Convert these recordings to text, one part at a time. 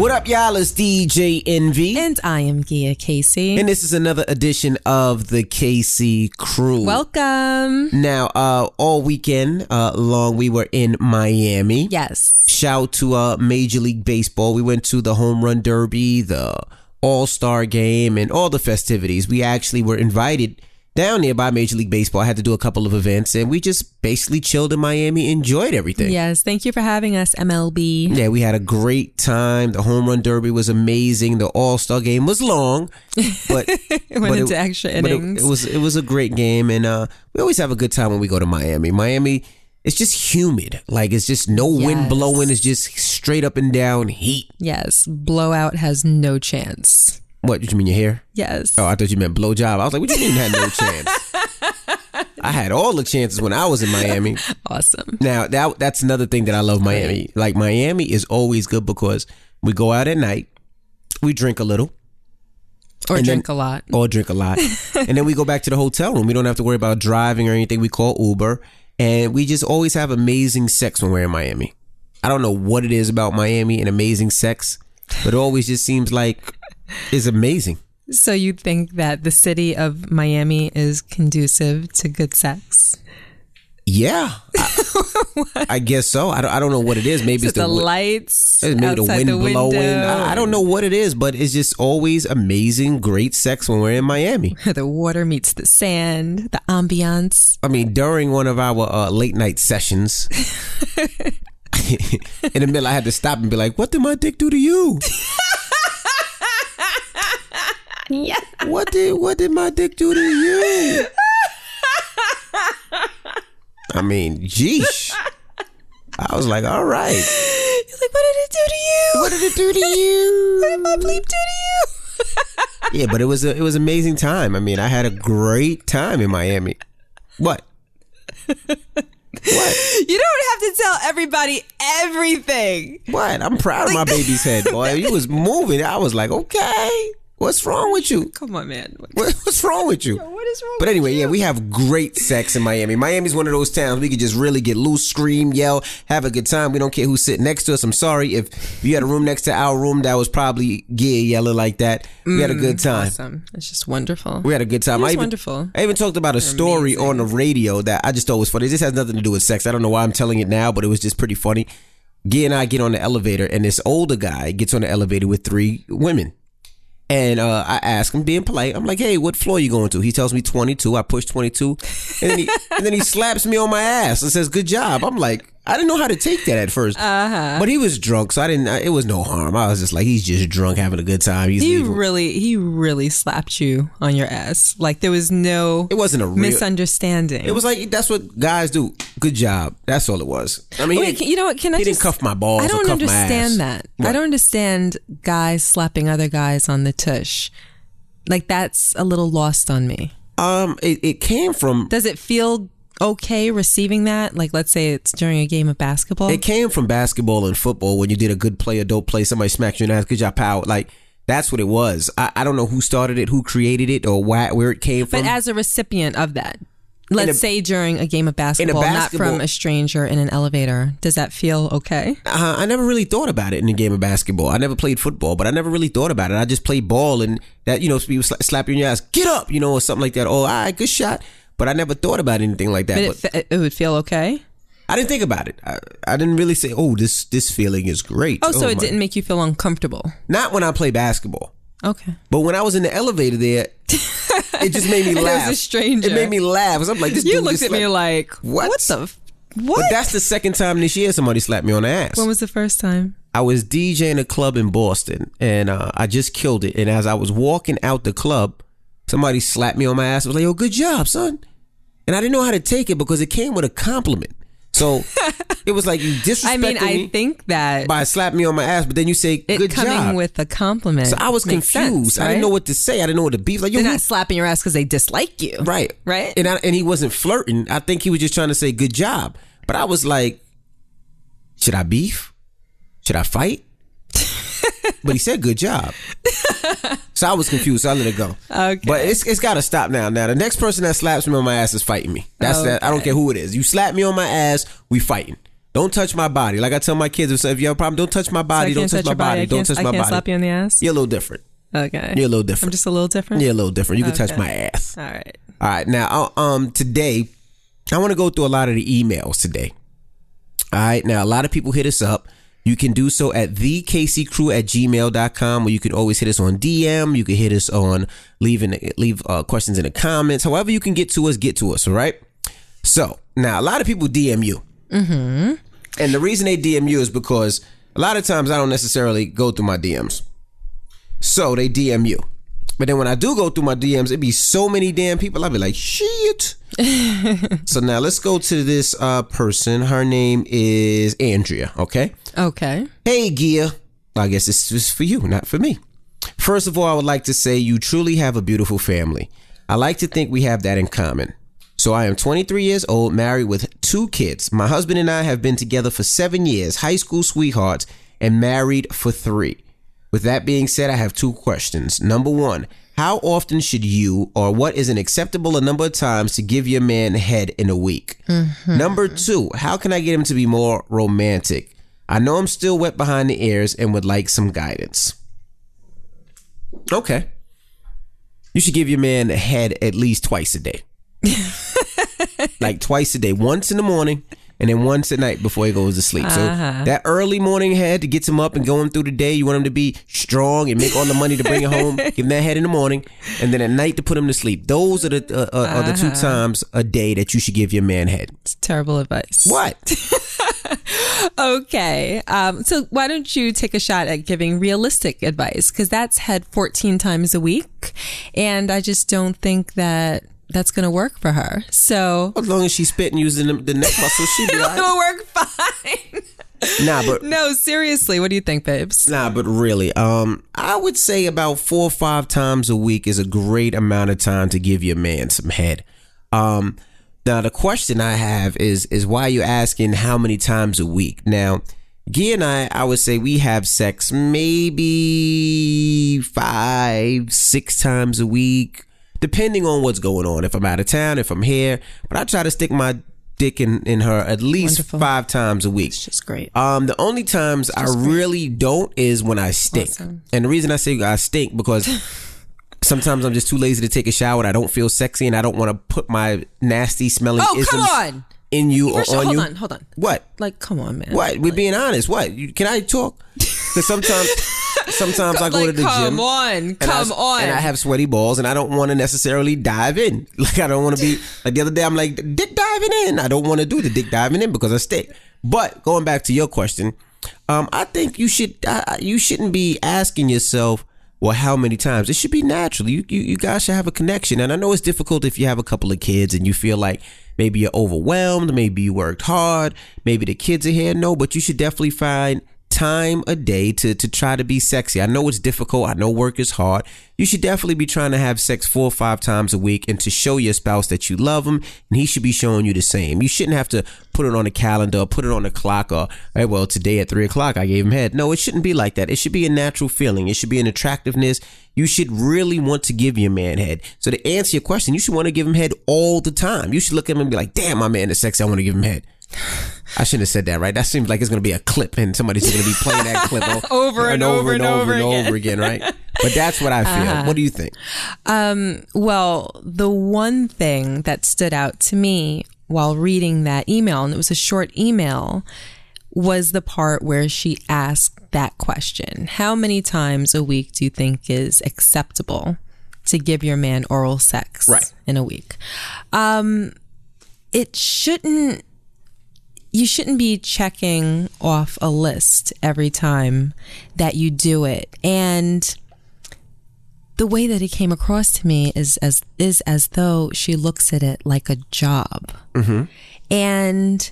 What up, y'all? It's DJ Envy. And I am Gia Casey. And this is another edition of the Casey Crew. Welcome. Now, uh, all weekend uh, long, we were in Miami. Yes. Shout to uh, Major League Baseball. We went to the Home Run Derby, the All Star Game, and all the festivities. We actually were invited down there by Major League Baseball. I had to do a couple of events, and we just basically chilled in Miami, enjoyed everything. Yes. Thank you for having us, MLB. Yeah, we had a great time. The home run derby was amazing. The All Star game was long, but It went but into extra but it- innings. It, was it was a great game, and uh, we always have a good time when we go to Miami. Miami, it's just humid. Like it's just no wind blowing. It's just straight up and down heat. yes. Blowout has no chance. What did you mean your hair? Yes. Oh, I thought you meant blowjob. I was like, what do you mean had no chance? I had all the chances when I was in Miami. Awesome. Now that that's another thing that I love Miami. Like Miami is always good because we go out at night, we drink a little, Or And then- drink a lot. or drink a lot, and then we go back to the hotel room. We don't have to worry about driving or anything. We call Uber, and we just always have amazing sex when we're in Miami. I don't know what it is about Miami and amazing sex, but it always just seems like it's amazing. So you think that the city of Miami is conducive to good sex? Yeah, I, I guess so. I don't, I don't know what it is. Maybe Is it's it the wi- lights Maybe the wind the blowing. I, I don't know what it is, but it's just always amazing, great sex when we're in Miami. the water meets the sand, the ambiance. I mean, during one of our uh, late night sessions, in the middle, I had to stop and be like, "What did my dick do to you? Yeah. What did what did my dick do to you?" I mean, geesh. I was like, "All right, He's like, what did it do to you? what did it do to you?" What did my bleep do to you? yeah, but it was a, it was amazing time. I mean, I had a great time in Miami. What? what? You don't have to tell everybody everything. What? I'm proud of my baby's head, boy. He was moving. I was like, okay, what's wrong with you? Come on, man. What, What- What's wrong with you? what is wrong But anyway, yeah, we have great sex in Miami. Miami's one of those towns we could just really get loose, scream, yell, have a good time. We don't care who's sitting next to us. I'm sorry if you had a room next to our room that was probably gay yelling like that. We had a good mm, time. Awesome. It's just wonderful. We had a good time. It I even, wonderful. I even talked about a story on the radio that I just thought was funny. This has nothing to do with sex. I don't know why I'm telling it now, but it was just pretty funny. Guy and I get on the elevator, and this older guy gets on the elevator with three women. And uh, I ask him, being polite, I'm like, hey, what floor you going to? He tells me 22. I push 22. And then he, and then he slaps me on my ass and says, good job. I'm like, I didn't know how to take that at 1st uh-huh. But he was drunk, so I didn't, it was no harm. I was just like, he's just drunk, having a good time. He's He leaving. really, he really slapped you on your ass. Like there was no It wasn't a real. misunderstanding. It was like that's what guys do. Good job. That's all it was. I mean, Wait, can- you know what? Can I he didn't just cuff my balls I don't cuff my ass. understand that. I don't understand guys slapping other guys on the tush. Like that's a little lost on me. um, it, it came from Does it feel okay receiving that? Like let's say it's during a game of basketball. it came from basketball and football when you did a good play, a dope play, somebody smacked you in the ass, good job, power. Like that's what it was. I, I don't know who started it, who created it, or why, where it came from. But as a recipient of that, let's a- say during a game of basketball, not from a stranger in an elevator, does that feel okay? uh, I never really thought about it in a game of basketball. I never played football, but I never really thought about it. I just played ball and that, you know, people sla- slap you in your ass, get up, you know, or something like that. Oh, all right, good shot. But I never thought about anything like that. But But, it, fe- it would feel okay. I didn't think about it. I, I didn't really say, oh, this this feeling is great. Oh, so it my- didn't make you feel uncomfortable. Not when I play basketball. Okay. But when I was in the elevator there, it just made me laugh. it was a stranger. It made me laugh because I'm like, this You dude looked at me like, What? what, the? F- what? But that's the second time this year somebody slapped me on the ass. when was the first time? I was DJing a club in Boston and uh, I just killed it. And as I was walking out the club, somebody slapped me on my ass. I was like, yo, good job, son. And I didn't know how to take it because it came with a compliment. So it was like you disrespected I mean, I me think that by slapping me on my ass, but then you say, it good coming job. with a compliment. so I was confused. sense, I didn't know what to say. I didn't know what to be. Like, yo, They're who not slapping your ass because they dislike you. Right. Right? And I, and he wasn't flirting. I think he was just trying to say good job. But I was like, should I beef? Should I fight? But he said good job. so I was confused. So I let it go. Okay. But it's it's got to stop now. Now the next person that slaps me on my ass is fighting me. That's that. I don't care who it is. You slap me on my ass, we fighting. Don't touch my body. Like I tell my kids, if you have a problem, don't touch my So body. don't can't touch my body. Don't can't, touch I my can't body. slap you in the ass. You're a little different. Okay. You're a little different. I'm just a little different. You're a little different. You can touch my ass. All right. All right. Now, uh, um, today, I want to go through a lot of the emails today. All right. Now, a lot of people hit us up. You can do so at thecaseycrew at gmail.com, or you can always hit us on DM. You can hit us on leaving leave uh, questions in the comments. However, you can get to us, get to us. All right. So now, a lot of people DM you, mm-hmm. and the reason they DM you is because a lot of times I don't necessarily go through my DMs, so they DM you. But then when I do go through my DMs, it'd be so many damn people. I'd be like, shit. so now let's go to this uh, person. Her name is Andrea. Okay. Okay. Hey, Gia. I guess this is for you, not for me. First of all, I would like to say you truly have a beautiful family. I like to think we have that in common. So I am 23 years old, married with two kids. My husband and I have been together for seven years, high school sweethearts, and married for three. With that being said, I have two questions. Number one, how often should you, or what is an acceptable number of times to give your man head in a week? Mm-hmm. Number two, how can I get him to be more romantic? I know I'm still wet behind the ears and would like some guidance. Okay. You should give your man a head at least twice a day. like twice a day, once in the morning and then once at night before he goes to sleep. So that early morning head to get him up and going through the day, you want him to be strong and make all the money to bring it home. Give him that head in the morning, and then at night to put him to sleep. Those are the uh, uh, are the two times a day that you should give your man head. It's terrible advice. What? Okay. Um, so why don't you take a shot at giving realistic advice? Because that's head 14 times a week. And I just don't think that that's going to work for her. So As long as she's spitting using the, the neck muscle, she be right. it'll work fine. Nah, but no, seriously. What do you think, babes? Nah, but really, um, I would say about four or five times a week is a great amount of time to give your man some head. Um, now the question I have is is why you asking how many times a week? Now, Gia and I, I would say we have sex maybe five, six times a week, depending on what's going on. If I'm out of town, if I'm here, but I try to stick my dick in, in her at least Wonderful. five times a week. It's Just great. Um, the only times I really don't is when I stink, Awesome. and the reason I say I stink because sometimes I'm just too lazy to take a shower. and I don't feel sexy, and I don't want to put my nasty smelling Oh, come on. in you or First on hold you. Hold on, hold on. What? Like, come on, man. What? We're being honest. What? You, can I talk? Because sometimes, sometimes I go like, to the come gym. on, and I- come on. And I have sweaty balls, and I don't want to necessarily dive in. Like I don't want to be like the other day. I'm like dick diving in. I don't want to do the dick diving in because I stink. But going back to your question, um, I think you should I- you shouldn't be asking yourself, well, how many times? It should be natural. You, you you guys should have a connection. And I know it's difficult if you have a couple of kids and you feel like maybe you're overwhelmed, maybe you worked hard, maybe the kids are here. No, but you should definitely find time a day to to try to be sexy. I know it's difficult. I know work is hard. You should definitely be trying to have sex four or five times a week and to show your spouse that you love him and he should be showing you the same. You shouldn't have to put it on a calendar put it on a clock or hey, well today at three o'clock I gave him head. No, it shouldn't be like that. It should be a natural feeling. It should be an attractiveness. You should really want to give your man head. So to answer your question, you should want to give him head all the time. You should look at him and be like, damn, my man is sexy. I want to give him head. I shouldn't have said that, right? That seems like it's going to be a clip, and somebody's going to be playing that clip o- Over and over and over and again. over again, right? But that's what I feel. What do you think? Well, the one thing that stood out to me while reading that email, and it was a short email, was the part where she asked that question How many times a week do you think is acceptable to give your man oral sex Right. in a week? Um, it shouldn't. You shouldn't be checking off a list every time that you do it. And the way that it came across to me is as is as though she looks at it like a job, mm-hmm. and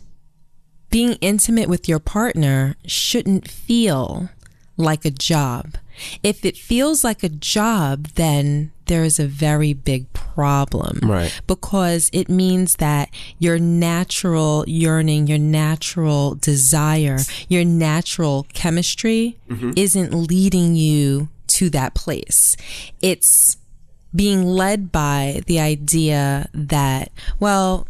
being intimate with your partner shouldn't feel like a job. If it feels like a job, then there is a very big problem. Right. Because it means that your natural yearning, your natural desire, your natural chemistry mm-hmm. isn't leading you to that place. It's being led by the idea that, well,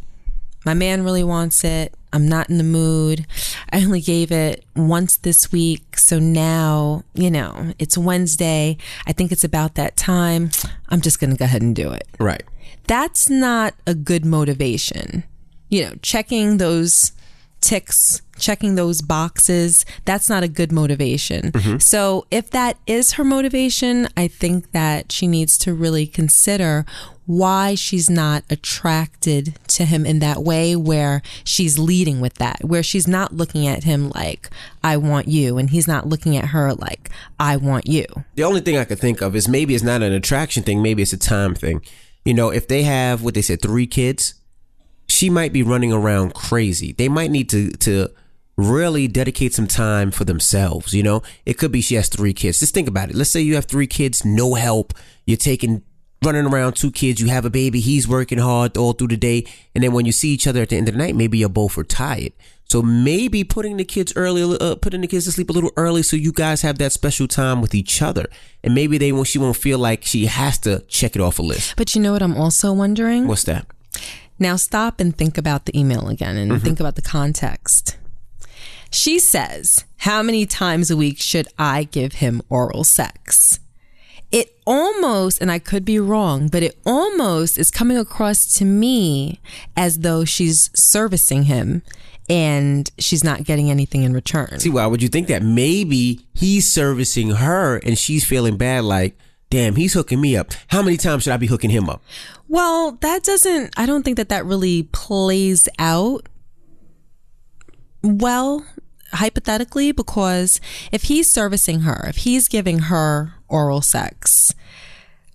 my man really wants it. I'm not in the mood. I only gave it once this week. So now, you know, it's Wednesday. I think it's about that time. I'm just going to go ahead and do it. Right. That's not a good motivation. You know, checking those ticks, checking those boxes, that's not a good motivation. Mm-hmm. So if that is her motivation, I think that she needs to really consider why she's not attracted to him in that way where she's leading with that, where she's not looking at him like, I want you, and he's not looking at her like, I want you. The only thing I could think of is maybe it's not an attraction thing, maybe it's a time thing. You know, if they have what they said, three kids, she might be running around crazy. They might need to to really dedicate some time for themselves, you know? It could be she has three kids. Just think about it. Let's say you have three kids, no help. You're taking running around two kids, you have a baby, he's working hard all through the day, and then when you see each other at the end of the night, maybe you're both are tired. So maybe putting the kids early, uh, putting the kids to sleep a little early, so you guys have that special time with each other, and maybe they won't. She won't feel like she has to check it off a list. But you know what I'm also wondering? What's that? Now stop and think about the email again and mm-hmm. think about the context. She says, How many times a week should I give him oral sex? It almost, and I could be wrong, but it almost is coming across to me as though she's servicing him and she's not getting anything in return. See, why would you think that? Maybe he's servicing her and she's feeling bad, like, damn, he's hooking me up. How many times should I be hooking him up? Well, that doesn't, I don't think that that really plays out well, hypothetically, because if he's servicing her, if he's giving her oral sex,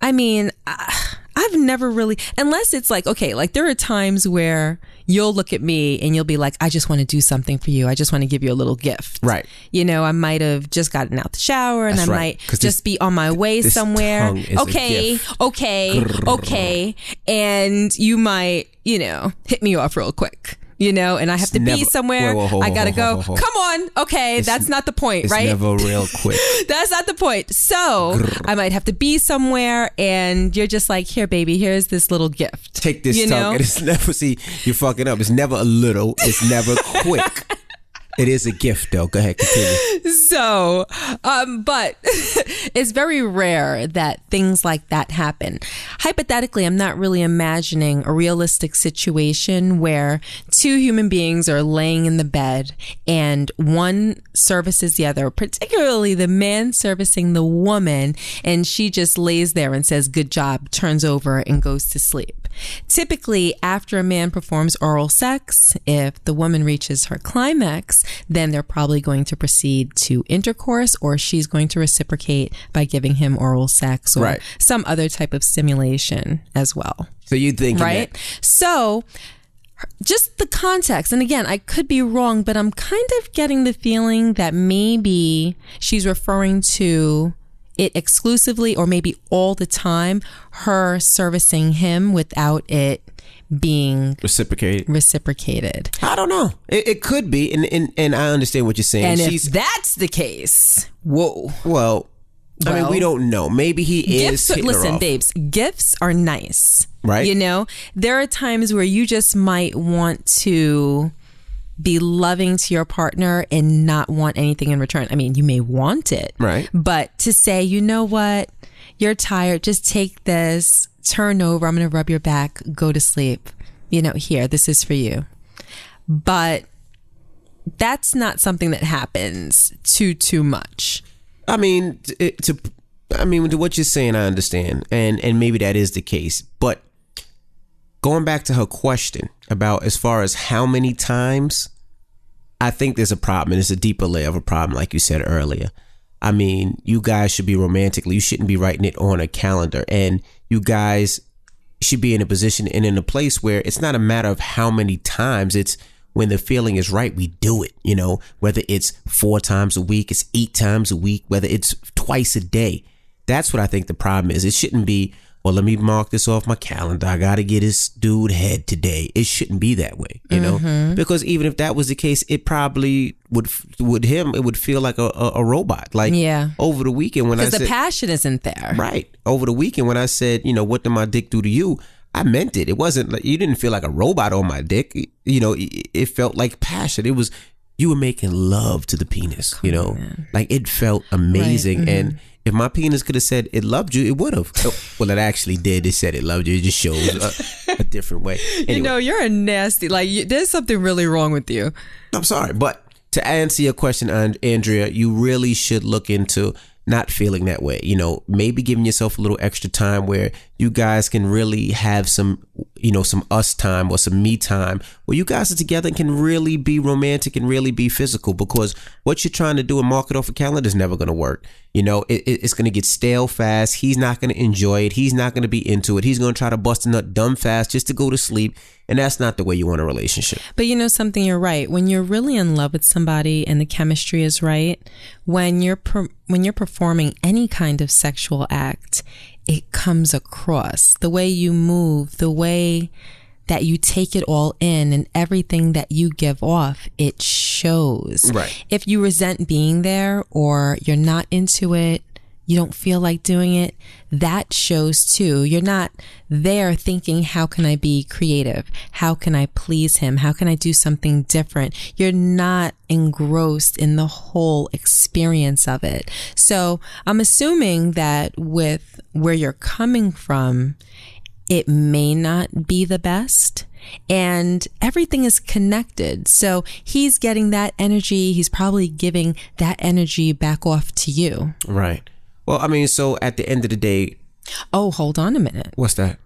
I mean, I've never really, unless it's like, okay, like there are times where you'll look at me and you'll be like, I just want to do something for you. I just want to give you a little gift. Right. You know, I might have just gotten out the shower and That's I right. might just this- be on my way somewhere. tongue is a Okay, okay, okay. And you might, you know, hit me off real quick. You know, and I have to be somewhere. whoa, whoa, whoa, I gotta go. Come on. Okay, that's not the point, It's right? never real quick. That's not the point. So I might have to be somewhere, and you're just like, here, baby, here's this little gift. Take this You know? And it's never, see, you're fucking up. It's never a little, it's never quick. It is a gift, though. Go ahead, continue. so um but it's very rare that things like that happen hypothetically i'm not really imagining a realistic situation where two human beings are laying in the bed and one services the other particularly the man servicing the woman and she just lays there and says good job turns over and goes to sleep typically after a man performs oral sex if the woman reaches her climax then they're probably going to proceed to intercourse or she's going to reciprocate by giving him oral sex or Right. some other type of stimulation as well. So you'd think Right? So just the context, and again, I could be wrong, but I'm kind of getting the feeling that maybe she's referring to it exclusively or maybe all the time, her servicing him without it being reciprocated. reciprocated. I don't know. It, it could be, and, and and I understand what you're saying. And She's if that's the case, whoa. well. I mean, we don't know. Maybe he is. Gifts, listen, babes, gifts are nice. Right. You know, there are times where you just might want to be loving to your partner and not want anything in return. I mean, you may want it. Right. But to say, you know what? You're tired. Just take this, turn over. I'm going to rub your back, go to sleep. You know, here, this is for you. But that's not something that happens too, too much. I mean, it, to I mean, to what you're saying, I understand, and and maybe that is the case. But going back to her question about as far as how many times, I think there's a problem, and it's a deeper layer of a problem, like you said earlier. I mean, you guys should be romantically. You shouldn't be writing it on a calendar, and you guys should be in a position and in a place where it's not a matter of how many times. It's when the feeling is right, we do it. You know, whether it's four times a week, it's eight times a week, whether it's twice a day. That's what I think the problem is. It shouldn't be, well, let me mark this off my calendar. I got to get this dude head today. It shouldn't be that way, you know, mm-hmm. because even if that was the case, it probably would, would him, it would feel like a, a, a robot. Like Yeah. over the weekend when I the said, passion isn't there. Right. Over the weekend when I said, you know, what did my dick do to you? I meant it. It wasn't like you didn't feel like a robot on my dick. You know, it, it felt like passion. It was you were making love to the penis. You know, like it felt amazing. Right, mm-hmm. And if my penis could have said it loved you, it would have. Oh, well, it actually did. It said it loved you. It just shows a, a different way. Anyway, You know, you're a nasty. Like, you, there's something really wrong with you. I'm sorry, but to answer your question, And- Andrea, you really should look into not feeling that way. You know, maybe giving yourself a little extra time where you guys can really have some, you know, some us time or some me time where you guys are together and can really be romantic and really be physical because what you're trying to do and market off a calendar is never going to work. You know, it, it- it's going to get stale fast. He's not going to enjoy it. He's not going to be into it. He's going to try to bust a nut dumb fast just to go to sleep. And that's not the way you want a relationship. But you know something, you're right. When you're really in love with somebody and the chemistry is right, when you're per- when you're performing any kind of sexual act, it comes across the way you move, the way that you take it all in, and everything that you give off. It shows. Right. If you resent being there or you're not into it, you don't feel like doing it, that shows too. You're not there thinking, how can I be creative? How can I please him? How can I do something different? You're not engrossed in the whole experience of it. So I'm assuming that with where you're coming from, it may not be the best. And everything is connected. So he's getting that energy. He's probably giving that energy back off to you. Right. Well, I mean, so at the end of the day, Oh, hold on a minute. what's that?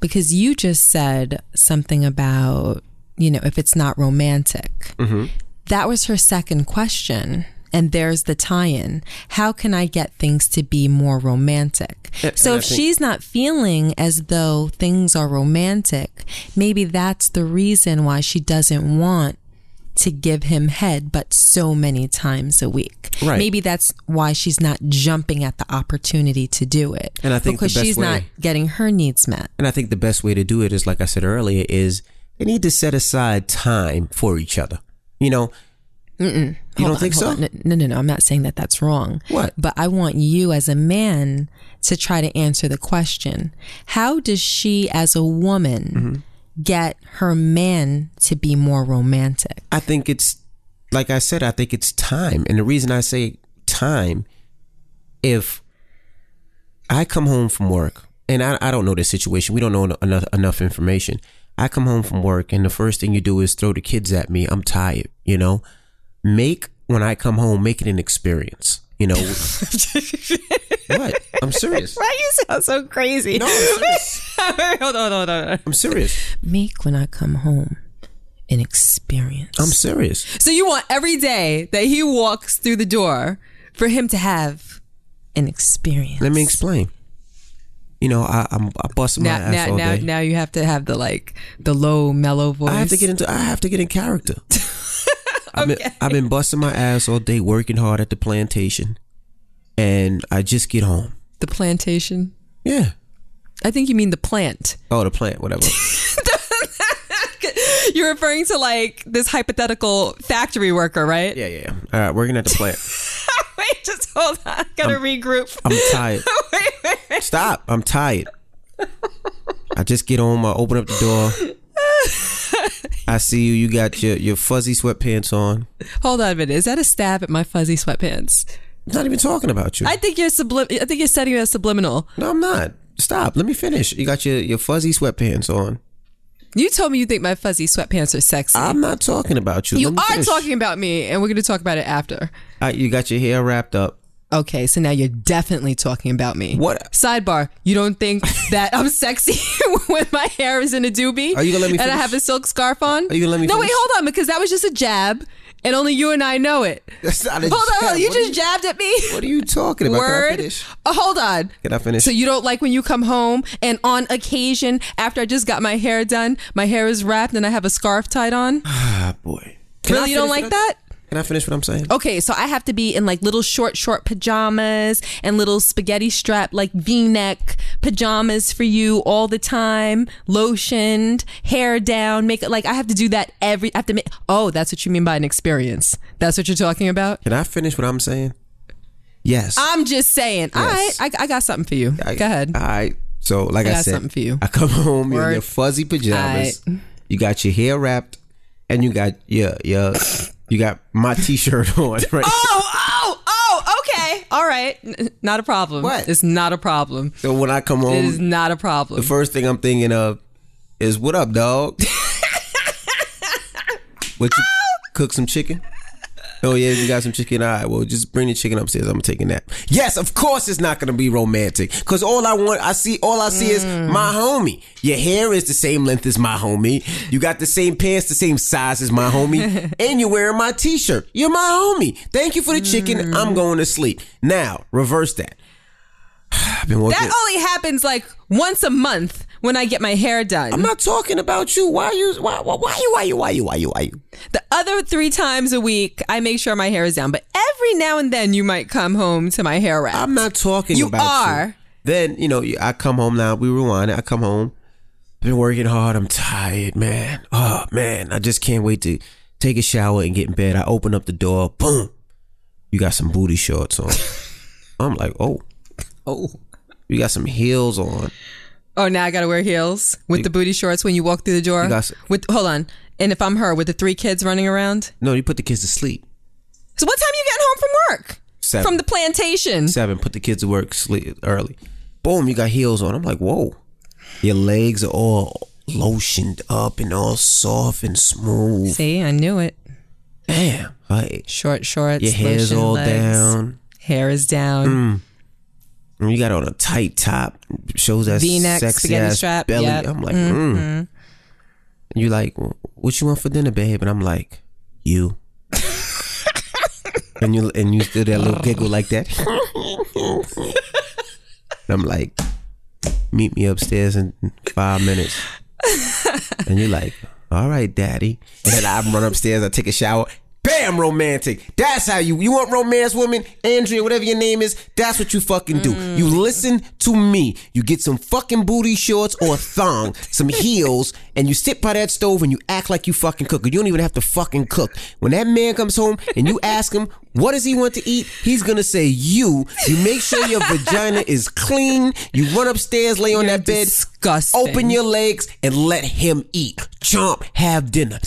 Because you just said something about, you know, if it's not romantic. Mm-hmm. That was her second question. And there's the tie in. How can I get things to be more romantic? And- so and if think- she's not feeling as though things are romantic, maybe that's the reason why she doesn't want to give him head, but so many times a week. Right. Maybe that's why she's not jumping at the opportunity to do it. And I think because she's not getting her needs met. And I think the best way to do it is, like I said earlier, is they need to set aside time for each other. You know, you Hold don't on, think so? on. No, no, no. I'm not saying that that's wrong. What? But I want you as a man to try to answer the question How does she, as a woman, Mm-hmm. Get her man to be more romantic? I think it's like I said, I think it's time. And the reason I say time, if I come home from work and I, I don't know the situation, we don't know enough enough information. I come home from work and the first thing you do is throw the kids at me. I'm tired, you know. Make when I come home, make it an experience. You know what? I'm serious. Why you sound so crazy? No, I'm serious. hold on, hold on. I'm serious. Make when I come home an experience. I'm serious. so you want every day that he walks through the door for him to have an experience. Let me explain. You know, I, I'm I bust my now, ass now, all now, day. now you have to have the like the low mellow voice. I have to get into. I have to get in character. I've, been, I've been busting my ass all day, working hard at the plantation, and I just get home. the plantation. Yeah. I think you mean the plant. Oh, the plant, whatever. You're referring to like this hypothetical factory worker, right? yeah, yeah, yeah. All right, working at the plant. Wait, just hold on. I Gotta regroup. I'm tired. wait, wait, wait. Stop. I'm tired. I just get home. I open up the door. I see you. You got your your fuzzy sweatpants on. Hold on a minute. Is that a stab at my fuzzy sweatpants? I'm not even talking about you. I think you're sublim. I think you're setting it as subliminal. no, I'm not. Stop. Let me finish. You got your your fuzzy sweatpants on. You told me you think my fuzzy sweatpants are sexy. I'm not talking about you. you are finish. talking about me, and we're going to talk about it after. Right, you got your hair wrapped up. Okay, so now you're definitely talking about me. What? Sidebar: You don't think that I'm sexy when my hair is in a doobie? Are you gonna let me And I have a silk scarf on? Are you gonna let me No, wait, hold on, because that was just a jab, and only you and I know it. That's not a Hold on, hold on. You What just jabbed at me. What are you talking about? Can I Word. finish? Oh, hold on. Can I finish? So you don't like when you come home and on occasion after I just got my hair done, my hair is wrapped and I have a scarf tied on? ah, boy. Can really, you don't like that? Can I finish what I'm saying? Okay, so I have to be in like little short, short pajamas and little spaghetti strap, like v neck pajamas for you all the time, lotioned, hair down, makeup. Like I have to do that every, I have to make, oh, that's what you mean by an experience. That's what you're talking about? Can I finish what I'm saying? Yes. I'm just saying. All right, I, I got something for you. I- Go ahead. All right. So, like I I, got said, something for you. I come home, you're in your fuzzy pajamas. You got your hair wrapped, and you got your your you got my t-shirt on. Right. Oh, oh, oh, okay. All right. N- not a problem. What? It's not a problem. So when I come It is not a problem. the first thing I'm thinking of is, "What up, dog? what you cook some chicken?" Oh yeah, you got some chicken. All right, well, just bring the chicken upstairs. I'm taking that. Yes, of course, it's not gonna be romantic because all I want, I see, all I see is mm. my homie. Your hair is the same length as my homie. You got the same pants, the same size as my homie, and you're wearing my t-shirt. You're my homie. Thank you for the chicken. I'm mm. going to sleep. Now, reverse that. That only happens like once a month when I get my hair done. I'm not talking about you. Why you? Why? Why, why you? Why you? Why you? Why you? Why you? the other three times a week, I make sure my hair is down. But every now and then, you might come home to my hair wrap. I'm not talking You about are. you. Then you know I come home now. We rewind it. I come home. Been working hard. I'm tired, man. Oh man, I just can't wait to take a shower and get in bed. I open up the door. Boom. You got some booty shorts on. I'm like, oh, oh. you got some heels on. Oh, now I gotta wear heels with the booty shorts when you walk through the door. With hold on, and if I'm her with the three kids running around. No, you put the kids to sleep. So what time you getting home from work? Seven. From the plantation. Seven. Put the kids to work sleep early. Boom. You got heels on. I'm like, whoa. Your legs are all lotioned up and all soft and smooth. See, I knew it. Damn. Like, Short shorts. your hair's lotion all legs. down. Hair is down. Mm. You got on a tight top, shows that V-neck, sexy ass strap, belly. yep. I'm like, mm. And you like, what you want for dinner, babe? And I'm like, you. and you and you do that little giggle like that. and I'm like, meet me upstairs in five minutes. and you're like, all right, daddy. And then I run upstairs, I take a shower. Bam, romantic. That's how you you want romance, woman, Andrea, whatever your name is. That's what you fucking do. Mm. You listen to me. You get some fucking booty shorts or a thong, some heels, and you sit by that stove and you act like you fucking cook. You don't even have to fucking cook. When that man comes home and you ask him what does he want to eat, he's gonna say you. You make sure your vagina is clean. You run upstairs, lay on You're that bed, disgusting. open your legs, and let him eat. Chomp, have dinner.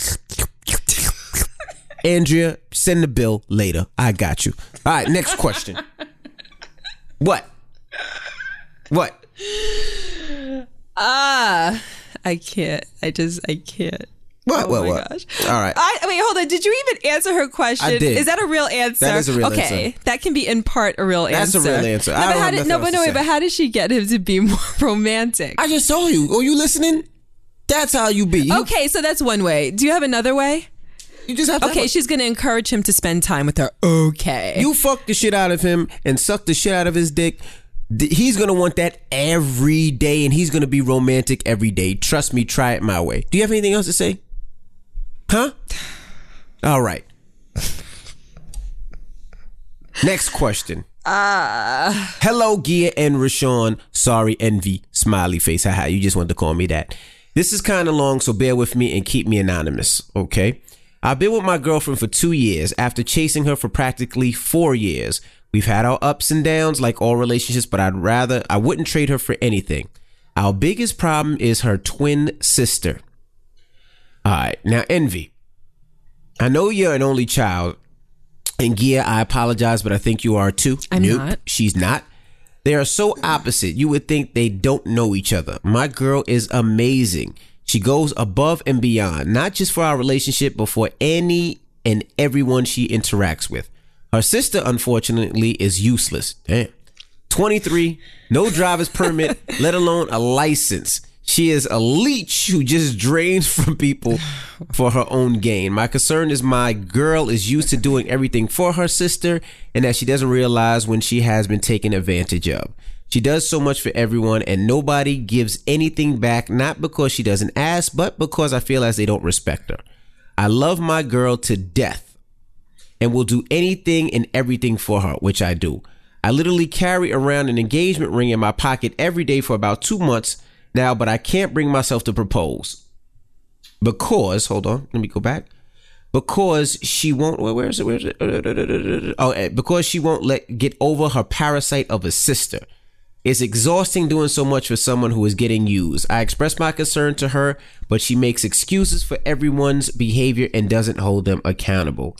Andrea, send the bill later. I got you. All right, next question. What? What? Ah, I can't. I just, I can't. What? Oh what? my what? gosh. All right. I wait, hold on. Did you even answer her question? I did. Is that a real answer? That is a real okay, answer. that can be in part a real answer. That's a real answer. No, I but don't how did, no, but no, wait, but how did she get him to be more romantic? I just told you. Oh, you listening? That's how you be. You, okay, so that's one way. Do you have another way? You just have to. Okay, she's going to encourage him to spend time with her. Okay. you fuck the shit out of him and suck the shit out of his dick. D- He's gonna want that every day, and he's gonna be romantic every day. Trust me. Try it my way. Do you have anything else to say? Huh? All right. Next question. Ah. Hello, Gia and Raashaun. Sorry, envy. Smiley face. Haha, you just wanted to call me that. This is kind of long, so bear with me and keep me anonymous, okay? I've been with my girlfriend for two years after chasing her for practically four years. We've had our ups and downs like all relationships, but I'd rather, I wouldn't trade her for anything. Our biggest problem is her twin sister. All right, now, envy. I know you're an only child, and Gia, I apologize, but I think you are too. I'm nope, not. She's not. They are so opposite. You would think they don't know each other. My girl is amazing. She goes above and beyond, not just for our relationship, but for any and everyone she interacts with. Her sister, unfortunately, is useless. Damn. 23, no driver's permit, let alone a license. She is a leech who just drains from people for her own gain. My concern is my girl is used to doing everything for her sister and that she doesn't realize when she has been taken advantage of. She does so much for everyone and nobody gives anything back, not because she doesn't ask, but because I feel as they don't respect her. I love my girl to death and will do anything and everything for her, which I do. I literally carry around an engagement ring in my pocket every day for about two months now, but I can't bring myself to propose because hold on, let me go back. Because she won't. Where, is it? Where is it? Oh, eh, because she won't let get over her parasite of a sister. It's exhausting doing so much for someone who is getting used. I express my concern to her, but she makes excuses for everyone's behavior and doesn't hold them accountable.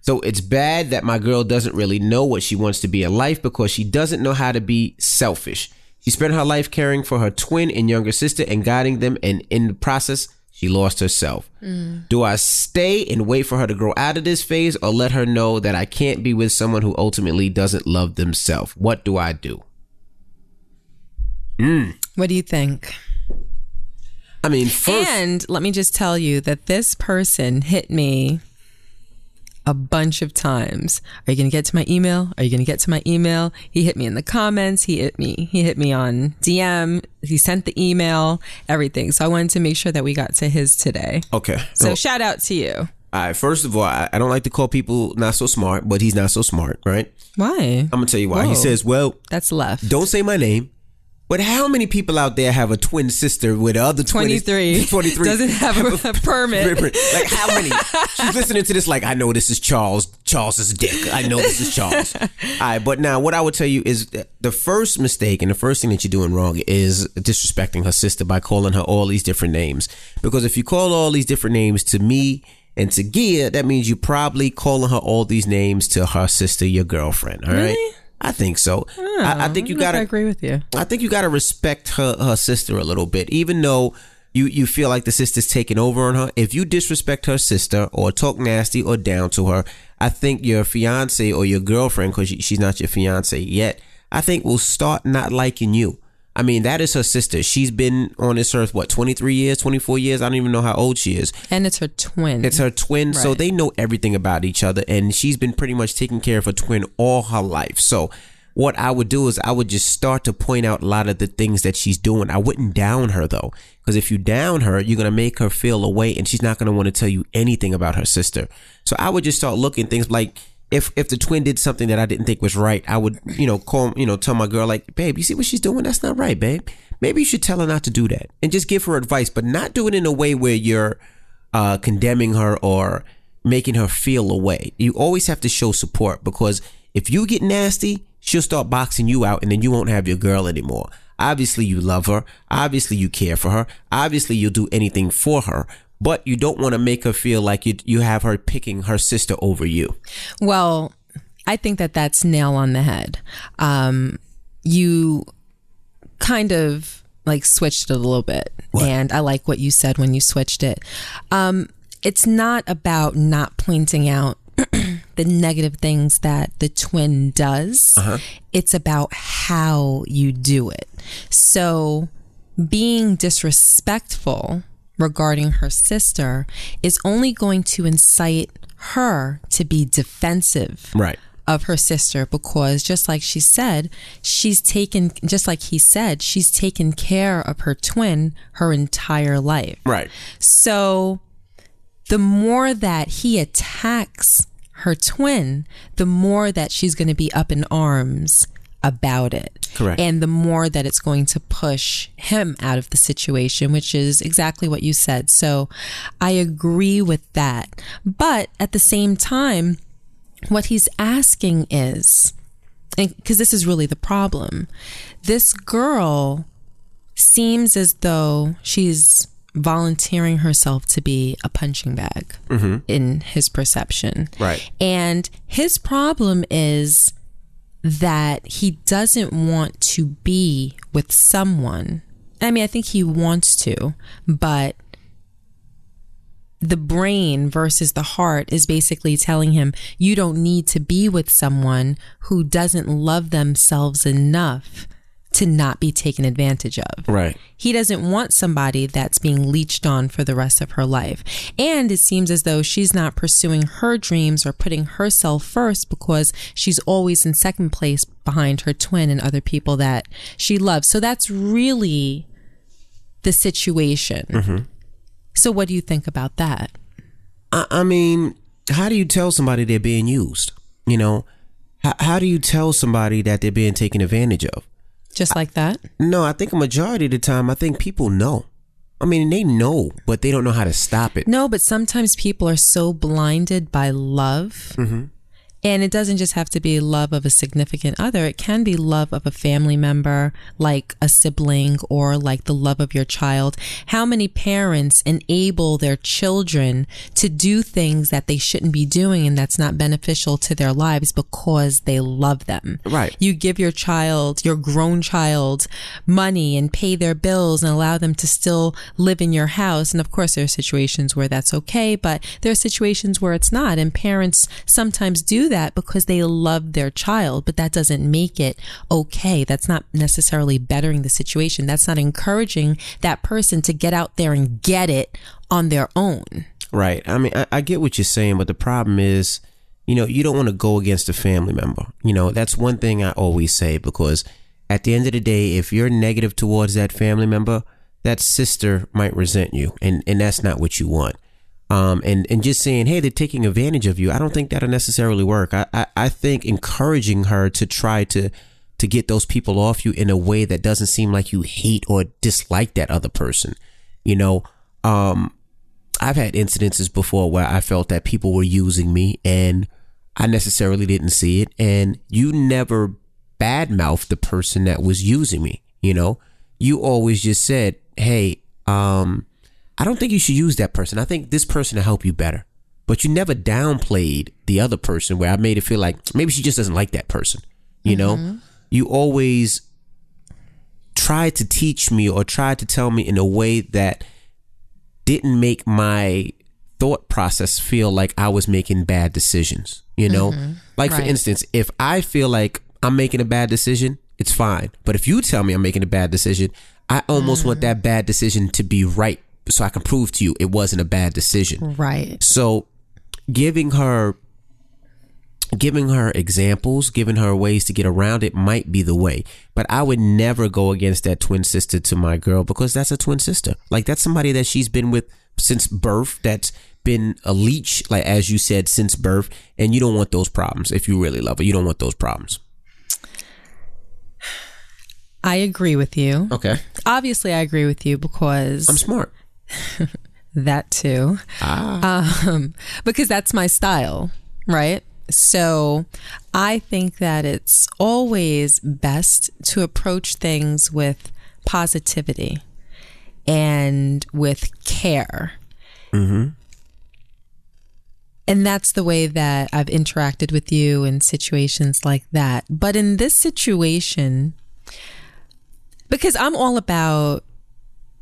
So it's bad that my girl doesn't really know what she wants to be in life because she doesn't know how to be selfish. She spent her life caring for her twin and younger sister and guiding them, and in the process, she lost herself. Mm. Do I stay and wait for her to grow out of this phase or let her know that I can't be with someone who ultimately doesn't love themselves? What do I do? Hmm. What do you think? I mean, first, And let me just tell you that this person hit me a bunch of times. Are you going to get to my email? Are you going to get to my email? He hit me in the comments. He hit me. He hit me on DM. He sent the email, everything. So I wanted to make sure that we got to his today. okay. So So, shout out to you. all right, first of all, I, I don't like to call people not so smart, but he's not so smart, right? Why? I'm going to tell you why. He says, well, That's left. don't say my name. But how many people out there have a twin sister with the other twin is- 23. 23 Doesn't have a, a permit. like how many? She's listening to this like I know this is Charles. Charles's dick. I know this is Charles. All right, but now what I would tell you is the first mistake and the first thing that you're doing wrong is disrespecting her sister by calling her all these different names. Because if you call all these different names to me and to Gia, that means you're probably calling her all these names to her sister, your girlfriend. All right. Really? I think so. I, I oh, think you I don't know if gotta I agree with you. I think you got to respect her her sister a little bit, even though you you feel like the sister's taking over on her. If you disrespect her sister or talk nasty or down to her, I think your fiance or your girlfriend, because she's not your fiance yet, I think will start not liking you. I mean, that is her sister. She's been on this earth what twenty three years, twenty four years. I don't even know how old she is. And it's her twin. It's her twin, so they know everything about each other, and she's been pretty much taking care of her twin all her life. So, what I would do is I would just start to point out a lot of the things that she's doing. I wouldn't down her though, because if you down her, you're gonna make her feel away, and she's not gonna want to tell you anything about her sister. So I would just start looking things like. If, if the twin did something that I didn't think was right, I would, you know, call, you know, tell my girl like, babe, you see what she's doing? That's not right, babe. Maybe you should tell her not to do that and just give her advice, but not do it in a way where you're, uh, condemning her or making her feel away. You always have to show support because if you get nasty, she'll start boxing you out and then you won't have your girl anymore. Obviously, you love her. Obviously, you care for her. Obviously, you'll do anything for her, but you don't want to make her feel like you, you have her picking her sister over you. Well, I think that that's nail on the head. Um, you kind of like switched it a little bit, and I like what you said when you switched it. Um, it's not about not pointing out the negative things that the twin does. It's about how you do it. So, being disrespectful regarding her sister is only going to incite her to be defensive Right. of her sister because just like she said, she's taken just like he said, she's taken care of her twin her entire life. Right. So the more that he attacks her twin, the more that she's going to be up in arms about it. Correct. And the more that it's going to push him out of the situation, which is exactly what you said. So I agree with that. But at the same time, what he's asking is, because this is really the problem, this girl seems as though she's volunteering herself to be a punching bag mm-hmm. in his perception. Right. And his problem is that he doesn't want to be with someone. I mean, I think he wants to, but the brain versus the heart is basically telling him you don't need to be with someone who doesn't love themselves enough to not be taken advantage of. Right. He doesn't want somebody that's being leached on for the rest of her life. And it seems as though she's not pursuing her dreams or putting herself first because she's always in second place behind her twin and other people that she loves. So that's really the situation. Mm-hmm. So, what do you think about that? I, I mean, how do you tell somebody they're being used? You know, how, how do you tell somebody that they're being taken advantage of? Just like that? No, I think a majority of the time, I think people know. I mean, they know, but they don't know how to stop it. No, but sometimes people are so blinded by love mm-hmm. And it doesn't just have to be love of a significant other. It can be love of a family member, like a sibling or like the love of your child. How many parents enable their children to do things that they shouldn't be doing and that's not beneficial to their lives because they love them? Right. You give your child, your grown child, money and pay their bills and allow them to still live in your house. And of course, there are situations where that's okay, but there are situations where it's not. And parents sometimes do that because they love their child, but that doesn't make it okay. That's not necessarily bettering the situation. That's not encouraging that person to get out there and get it on their own. Right. I mean, I, I get what you're saying, but the problem is, you know, you don't want to go against a family member. You know, that's one thing I always say because at the end of the day, if you're negative towards that family member, that sister might resent you, and and that's not what you want. Um, and and just saying, hey, they're taking advantage of you. I don't think that'll necessarily work. I, I I think encouraging her to try to to get those people off you in a way that doesn't seem like you hate or dislike that other person. You know, um, I've had incidences before where I felt that people were using me and I necessarily didn't see it. And you never badmouth the person that was using me. You know, you always just said, Hey, um, I don't think you should use that person. I think this person will help you better. But you never downplayed the other person where I made it feel like maybe she just doesn't like that person. You know, mm-hmm. you always tried to teach me or tried to tell me in a way that didn't make my thought process feel like I was making bad decisions. You know, mm-hmm. like for instance, if I feel like I'm making a bad decision, it's fine. But if you tell me I'm making a bad decision, I almost mm. want that bad decision to be right so I can prove to you it wasn't a bad decision. Right. So giving her giving her examples, giving her ways to get around it might be the way. But I would never go against that twin sister to my girl because that's a twin sister. Like that's somebody that she's been with since birth, that's been a leech, like as you said, since birth, and you don't want those problems. If you really love her, you don't want those problems. I agree with you. Okay. Obviously, I agree with you because I'm smart. that too. Ah. Um, because that's my style, right? So I think that it's always best to approach things with positivity and with care. And that's the way that I've interacted with you in situations like that. But in this situation, because I'm all about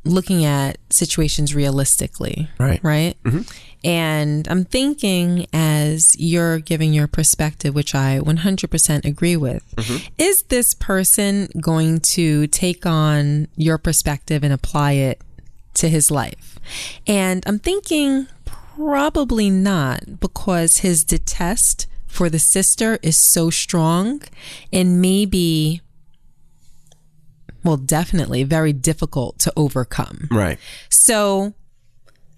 looking at situations realistically. Right. Right. Mm-hmm. And I'm thinking as you're giving your perspective, which I 100% agree with, mm-hmm. is this person going to take on your perspective and apply it to his life? And I'm thinking probably not because his detest for the sister is so strong and maybe well definitely very difficult to overcome. Right. So,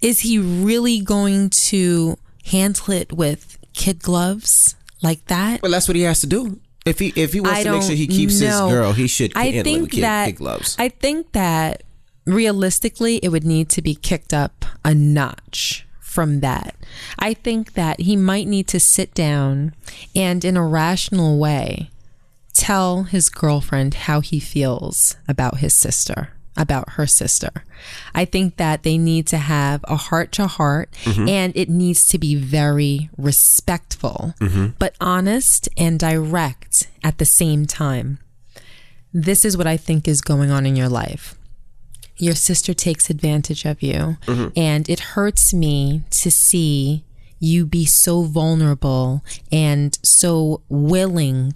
is he really going to handle it with kid gloves like that? Well, that's what he has to do. If he if he wants I to make sure he keeps his girl, he should I handle it think with kid, that kid gloves. I think that realistically, it would need to be kicked up a notch from that. I think that he might need to sit down and, in a rational way, tell his girlfriend how he feels about his sister, about her sister. I think that they need to have a heart to heart mm-hmm. and it needs to be very respectful, mm-hmm. but honest and direct at the same time. This is what I think is going on in your life. Your sister takes advantage of you, mm-hmm. and it hurts me to see you be so vulnerable and so willing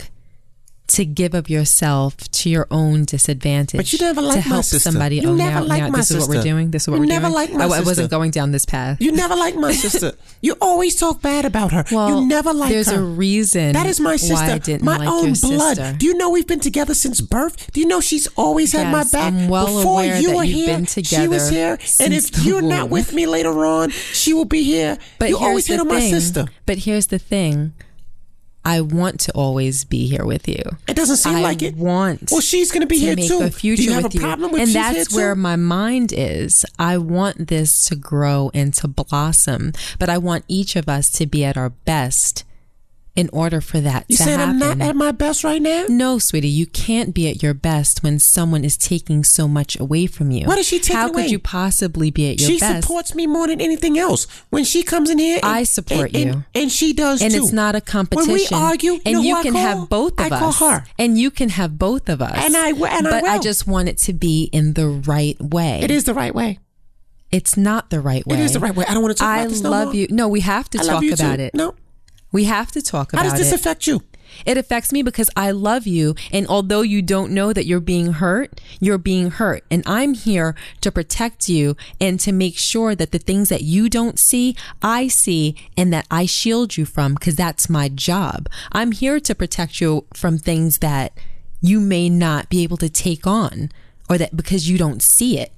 to give of yourself to your own disadvantage. But you never to liked my help sister. somebody. You oh, never now, liked now my this is what we're sister. doing. This is what You we're never doing. liked my I, I wasn't going down this path. You never like my sister. You always talk bad about her. well, you never liked there's her. a reason. That is my sister, Why I didn't my like own blood. sister. Do you know we've been together since birth? Do you know she's always had my back I'm well before aware you were here? she was here, and if you're not with me later on, she will be here. But you always hit on my sister. But here's the thing. I want to always be here with you. It doesn't seem I like it. want Well, she's going to be to here make too. a future Do you have with a problem with and that's here where too? my mind is. I want this to grow and to blossom, but I want each of us to be at our best in order for that You to said I'm not at my best right now? no, sweetie, you can't be at your best when someone is taking so much away from you. What is she taking How away? could you possibly be at your She best? She supports me more than anything else. When she comes in here, and- I support and- and- you. and, she does and too. it's not a competition. When we argue, you and know you I can call? have both of I us. call her. And you can have both of us. And I and I but I will. just want it to be in the right way. It is the right way. It's not the right way. It is the right way. I don't want to talk I about this no love more. you. No, we have to I talk about too. it. No. We have to talk about it. How does this it. affect you? It affects me because I love you. And although you don't know that you're being hurt, you're being hurt. And I'm here to protect you and to make sure that the things that you don't see, I see and that I shield you from because that's my job. I'm here to protect you from things that you may not be able to take on or that because you don't see it.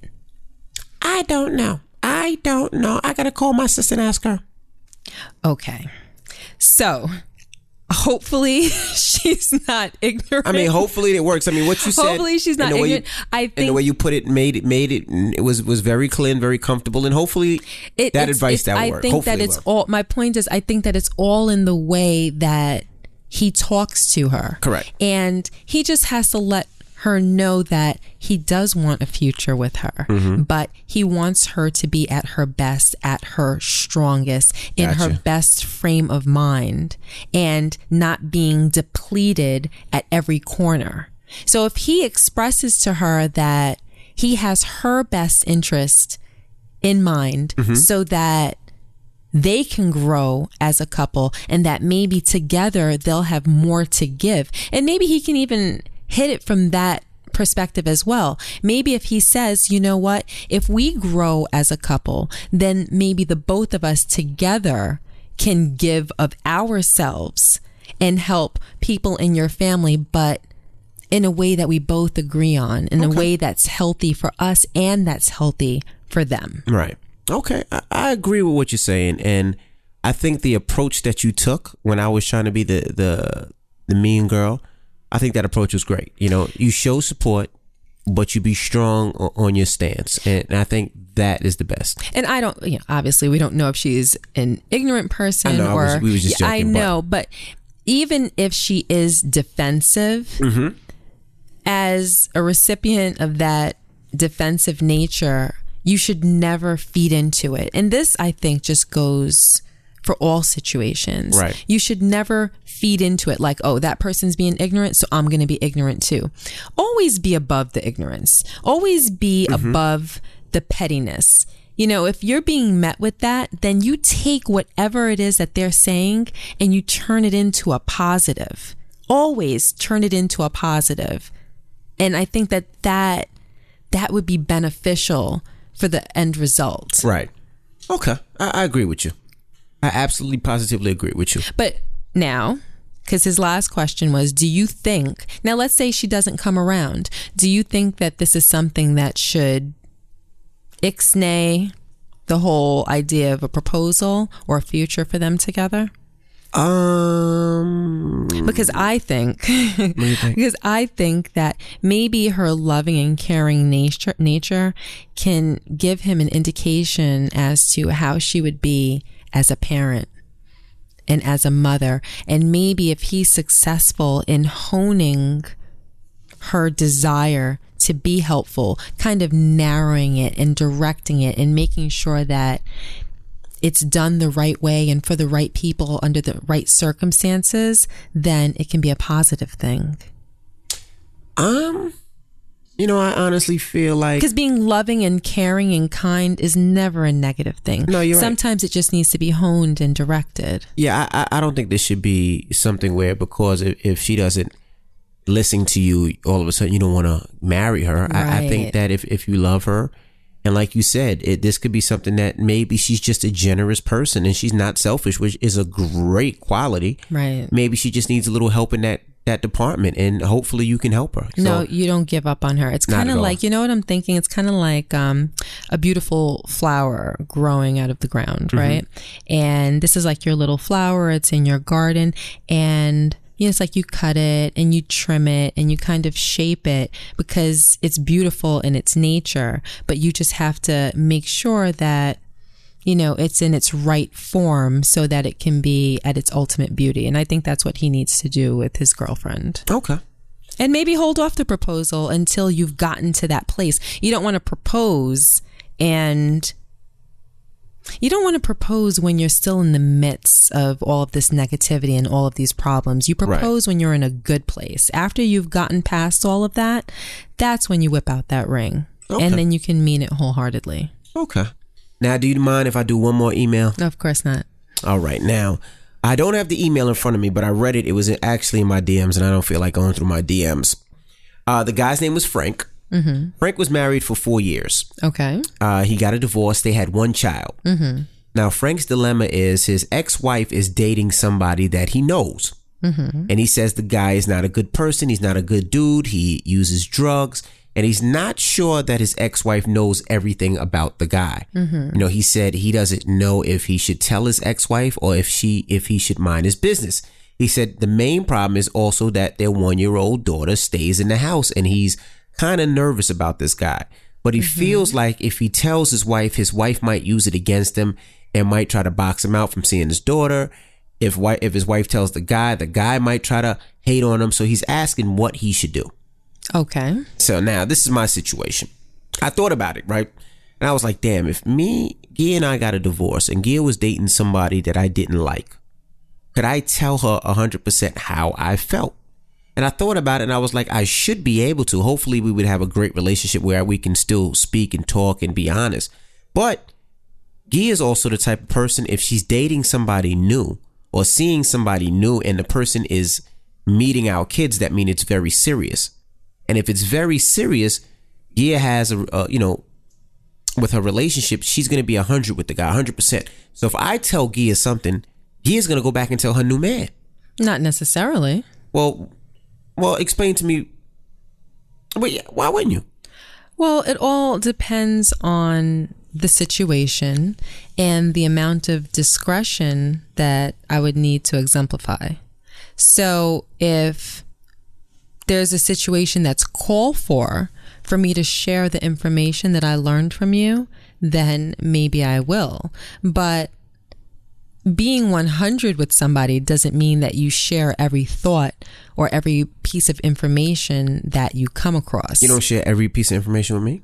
I don't know. I don't know. I gotta call my sister and ask her. Okay. So hopefully she's not ignorant. I mean, hopefully it works. I mean, what you said. Hopefully she's not way you- ignorant. I and the way you put it made it made it it was was very clear and very comfortable. And hopefully It- that it's- advice it's- that I worked. think hopefully that it's worked. all. My point is, I think that it's all in the way that he talks to her. Correct. And he just has to let her know that he does want a future with her, Mm-hmm. but he wants her to be at her best, at her strongest, in her best frame of mind, and not being depleted at every corner. So if he expresses to her that he has her best interest in mind Mm-hmm. so that they can grow as a couple and that maybe together they'll have more to give. And maybe he can even hit it from that perspective as well. Maybe if he says, you know what, if we grow as a couple, then maybe the both of us together can give of ourselves and help people in your family, but in a way that we both agree on, in a way that's healthy for us and that's healthy for them. Right. Okay. I, I agree with what you're saying, and I think the approach that you took when I was trying to be the the the mean girl, I think that approach was great. You know, you show support, but you be strong on your stance, and I think that is the best. And I don't, you know, obviously we don't know if she's an ignorant person I know, I or was- we was just Yeah, I joking, but- know, but even if she is defensive, Mm-hmm. as a recipient of that defensive nature, you should never feed into it. And this, I think, just goes for all situations. Right. You should never feed into it like, oh, that person's being ignorant, so I'm going to be ignorant too. Always be above the ignorance. Always be mm-hmm. above the pettiness. You know, if you're being met with that, then you take whatever it is that they're saying and you turn it into a positive. Always turn it into a positive. And I think that that that would be beneficial for the end result. Right. Okay. I, I agree with you. I absolutely positively agree with you. But now, because his last question was, do you think, now let's say she doesn't come around, do you think that this is something that should ixnay the whole idea of a proposal or a future for them together? Um. Because I think, because I think that maybe her loving and caring nature, nature can give him an indication as to how she would be as a parent and as a mother. And maybe if he's successful in honing her desire to be helpful, kind of narrowing it and directing it and making sure that it's done the right way and for the right people under the right circumstances, then it can be a positive thing. Um. You know, I honestly feel like Because being loving and caring and kind is never a negative thing. No, you're right. Sometimes it just needs to be honed and directed. Yeah, I, I don't think this should be something where because if, if she doesn't listen to you, all of a sudden you don't want to marry her. I, I think that if, if you love her, and like you said, it, this could be something that maybe she's just a generous person and she's not selfish, which is a great quality. Right. Maybe she just needs a little help in that that department, and hopefully you can help her. So, no, you don't give up on her. It's kind of like, you know what I'm thinking? It's kind of like um, a beautiful flower growing out of the ground, Mm-hmm. right? And this is like your little flower. It's in your garden. And you know, it's like you cut it and you trim it and you kind of shape it because it's beautiful in its nature. But you just have to make sure that you know, it's in its right form so that it can be at its ultimate beauty. And I think that's what he needs to do with his girlfriend. Okay. And maybe hold off the proposal until you've gotten to that place. You don't want to propose and you don't want to propose when you're still in the midst of all of this negativity and all of these problems. You propose right. when you're in a good place. After you've gotten past all of that, that's when you whip out that ring. Okay. And then you can mean it wholeheartedly. Okay. Now, do you mind if I do one more email? Of course not. All right. Now, I don't have the email in front of me, but I read it. It was actually in my DMs, and I don't feel like going through my DMs. Uh, the guy's name was Frank. Mm-hmm. Frank was married for four years. Okay. Uh, he got a divorce. They had one child. Mm-hmm. Now, Frank's dilemma is his ex wife is dating somebody that he knows. Mm-hmm. And he says the guy is not a good person. He's not a good dude. He uses drugs. And he's not sure that his ex wife knows everything about the guy. Mm-hmm. You know, he said he doesn't know if he should tell his ex wife or if she, if he should mind his business. He said the main problem is also that their one year old daughter stays in the house and he's kind of nervous about this guy. But he mm-hmm. feels like if he tells his wife, his wife might use it against him and might try to box him out from seeing his daughter. If wife, if his wife tells the guy, the guy might try to hate on him. So he's asking what he should do. Okay. So now this is my situation. I thought about it, right? And I was like, damn, if me, Gia and I got a divorce and Gia was dating somebody that I didn't like, could I tell her 100% how I felt? And I thought about it and I was like, I should be able to. Hopefully, we would have a great relationship where we can still speak and talk and be honest. But Gia is also the type of person, if she's dating somebody new or seeing somebody new and the person is meeting our kids, that means it's very serious. And if it's very serious, Gia has a, a you know, with her relationship, she's going to be 100 with the guy, 100%. So if I tell Gia something, Gia's going to go back and tell her new man. Not necessarily. Well, well, explain to me. Wait, why wouldn't you? Well, it all depends on the situation and the amount of discretion that I would need to exemplify. So if there's a situation that's called for for me to share the information that I learned from you, then maybe I will. But being 100 with somebody doesn't mean that you share every thought or every piece of information that you come across. You don't share every piece of information with me?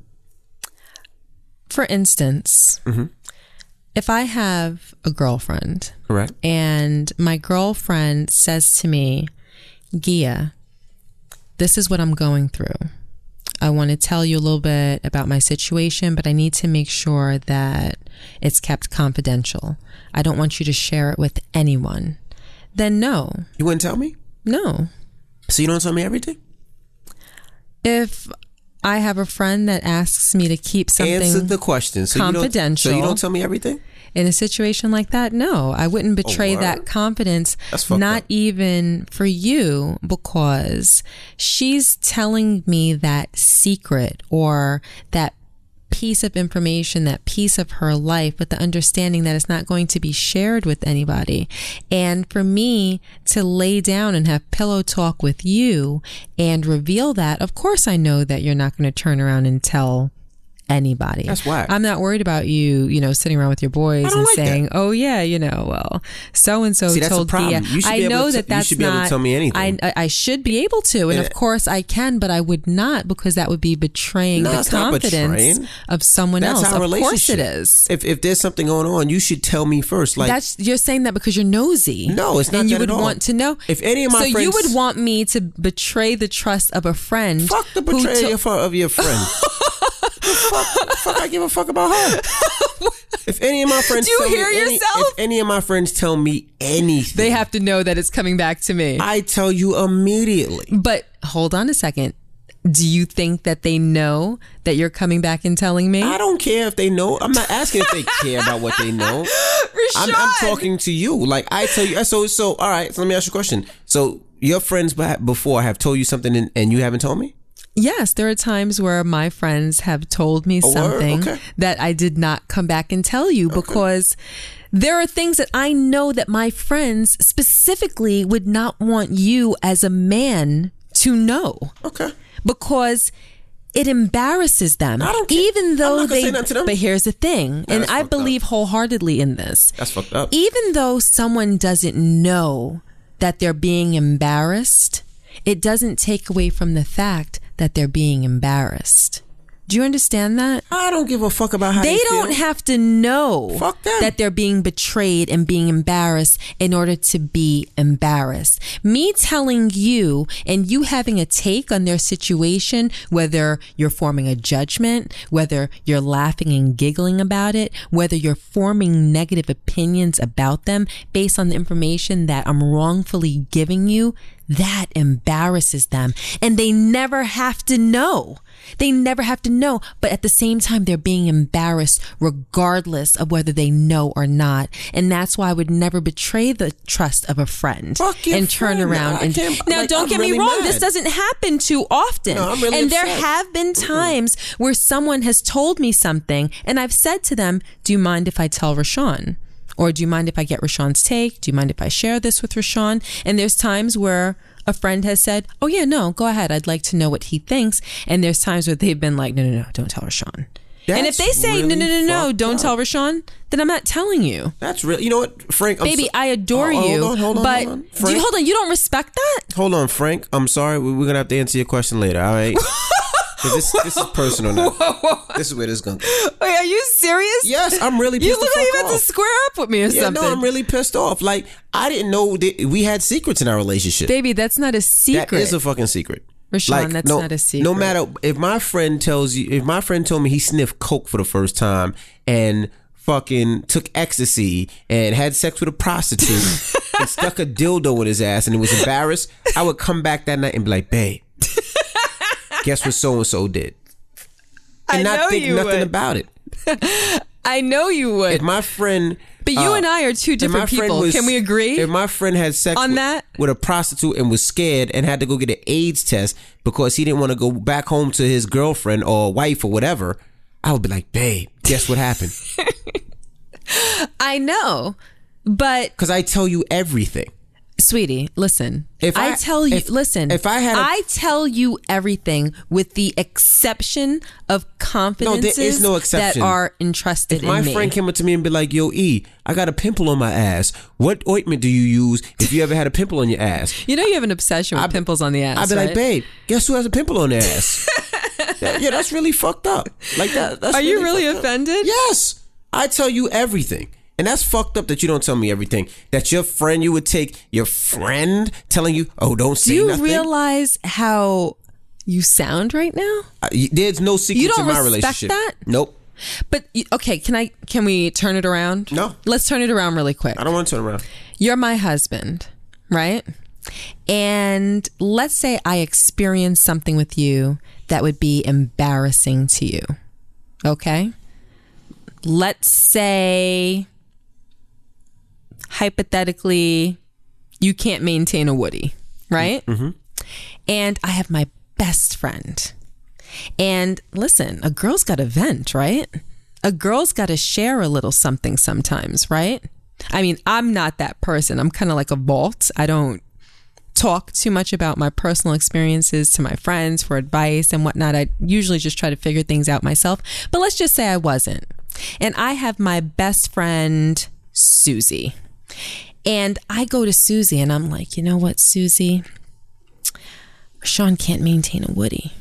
For instance, mm-hmm. if I have a girlfriend, correct, and my girlfriend says to me, Gia, this is what I'm going through. I want to tell you a little bit about my situation, but I need to make sure that it's kept confidential. I don't want you to share it with anyone. Then no. You wouldn't tell me? No. So you don't tell me everything? If I have a friend that asks me to keep something Answer the question. So confidential. You so you don't tell me everything? In a situation like that, no, I wouldn't oh, betray oh, that confidence, not up. even for you, because she's telling me that secret or that piece of information, that piece of her life, with the understanding that it's not going to be shared with anybody. And for me to lay down and have pillow talk with you and reveal that, of course, I know that you're not going to turn around and tell anybody. That's why I'm not worried about you, you know, sitting around with your boys and like saying, that. "Oh yeah, you know, well, so and so told Gia." I know that that's you should be not. Able to tell me anything. I, I should be able to, and yeah. of eh. course I can, but I would not because that would be betraying no, the confidence of someone that's else. Of course it is. If if there's something going on, you should tell me first. Like that's you're saying that because you're nosy. No, it's not. And you would want to know. If any of my so friends, you would want me to betray the trust of a friend. Fuck the betrayal to- of your friend. fuck, fuck I give a fuck about her. if any of my friends, do you hear any, yourself? if any of my friends tell me anything, they have to know that it's coming back to me. I tell you immediately. But hold on a second. Do you think that they know that you're coming back and telling me? I don't care if they know. I'm not asking if they care about what they know. I'm, I'm, talking to you. Like I tell you. So so all right. So let me ask you a question. So your friends before have told you something and, and you haven't told me. Yes, there are times where my friends have told me oh, something okay. that I did not come back and tell you okay. because there are things that I know that my friends specifically would not want you as a man to know. Okay. Because it embarrasses them. I don't care. Even though they say nothing to them. But here's the thing, and I fucked up. believe wholeheartedly in this. That's fucked up. Even though someone doesn't know that they're being embarrassed, it doesn't take away from the fact that they're being embarrassed. Do you understand that? I don't give a fuck about how They they don't have to know that they're being betrayed and being embarrassed in order to be embarrassed. Me telling you and you having a take on their situation, whether you're forming a judgment, whether you're laughing and giggling about it, whether you're forming negative opinions about them based on the information that I'm wrongfully giving you, that embarrasses them. And they never have to know. They never have to know. But at the same time, they're being embarrassed regardless of whether they know or not. And that's why I would never betray the trust of a friend and turn friend. around. And now, like, don't I'm get me wrong. mad. This doesn't happen too often. No, really and there have been times where someone has told me something and I've said to them, do you mind if I tell Raashaun? Or do you mind if I get Raashaun's take? Do you mind if I share this with Raashaun? And there's times where a friend has said, Oh, yeah, no, go ahead. I'd like to know what he thinks. And there's times where they've been like, No, no, no, don't tell Raashaun. and if they say, No, really no, no, no, fucked don't up. tell Raashaun, then I'm not telling you. That's real. You know what, Frank? I'm Baby, so- I adore Oh, hold you. on, hold on, but hold on. do you, hold on, you don't respect that? hold on, Frank. I'm sorry. We're gonna have to answer your question later. All right. this this is personal now. This is where this is gonna. Wait, are you serious? Yes, I'm really pissed off. You look like you about to square up with me or Yeah, something. no, I'm really pissed off. Like I didn't know that we had secrets in our relationship. Baby, that's not a secret. That is a fucking secret. Raashaun, that's no, not a secret. No matter if my friend tells you, if my friend told me he sniffed coke for the first time and fucking took ecstasy and had sex with a prostitute and stuck a dildo in his ass and was embarrassed, I would come back that night and be like, "Babe, guess what so and so did?" And I not think nothing would. about it. I know you would. If my friend, But you uh, and I are two different people. was- Can we agree? If my friend had sex on with, that? with a prostitute and was scared and had to go get an AIDS test because he didn't want to go back home to his girlfriend or wife or whatever, I would be like, babe, guess what happened? I know. But Because I tell you everything. Sweetie, listen. If I, I- tell you if- listen. if I had a- I tell you everything with the exception of confidences no exception. that are entrusted If my in me. friend came up to me and be like, yo, E, I got a pimple on my ass. What ointment do you use if you ever had a pimple on your ass? you know you have an obsession with pimples on the ass. I'd be right? like, babe, guess who has a pimple on their ass? yeah, yeah, that's really fucked up. Like that. That's Are you really fucked up. offended? Yes, I tell you everything, and that's fucked up that you don't tell me everything. That your friend, you would take your friend telling you, "Oh, don't say Do you nothing." realize how you sound right now? Uh, There's no secret You don't to my respect relationship. that? Nope. But okay, can I can we turn it around? No. Let's turn it around really quick. I don't want to turn around. You're my husband, right? And let's say I experience something with you that would be embarrassing to you. Okay? Let's say hypothetically you can't maintain a woody, right? Mm-hmm. And I have my best friend. And listen, a girl's got to vent, right? A girl's got to share a little something sometimes, right? I mean, I'm not that person. I'm kind of like a vault. I don't talk too much about my personal experiences to my friends for advice and whatnot. I usually just try to figure things out myself. But let's just say I wasn't. And I have my best friend, Susie. And I go to Susie and I'm like, you know what, Susie? Sean can't maintain a Woody.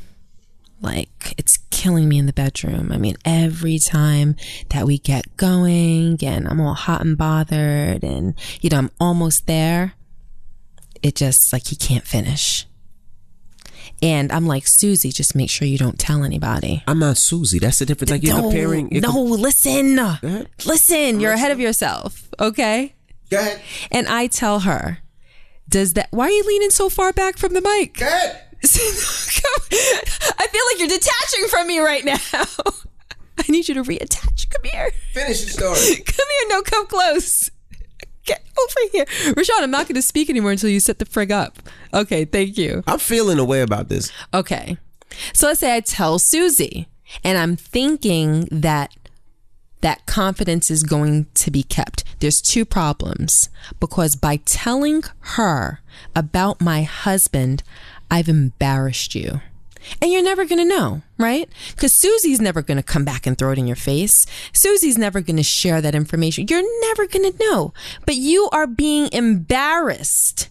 Like, it's killing me in the bedroom. I mean, every time that we get going and I'm all hot and bothered and, you know, I'm almost there, it just like he can't finish. And I'm like, Susie, just make sure you don't tell anybody. I'm not Susie. That's the difference. Like you're no, comparing. no, com- listen. Listen, you're ahead of yourself. Okay. Go ahead. And I tell her, does that, why are you leaning so far back from the mic? Go ahead. I feel like you're detaching from me right now. I need you to reattach. Come here. Finish your story. Come here. No, come close. Get over here. Raashaun, I'm not going to speak anymore until you set the frig up. Okay, thank you. I'm feeling a way about this. Okay. So let's say I tell Susie and I'm thinking that that confidence is going to be kept. There's two problems because by telling her about my husband, I've embarrassed you. And you're never going to know, right? Because Susie's never going to come back and throw it in your face. Susie's never going to share that information. You're never going to know. But you are being embarrassed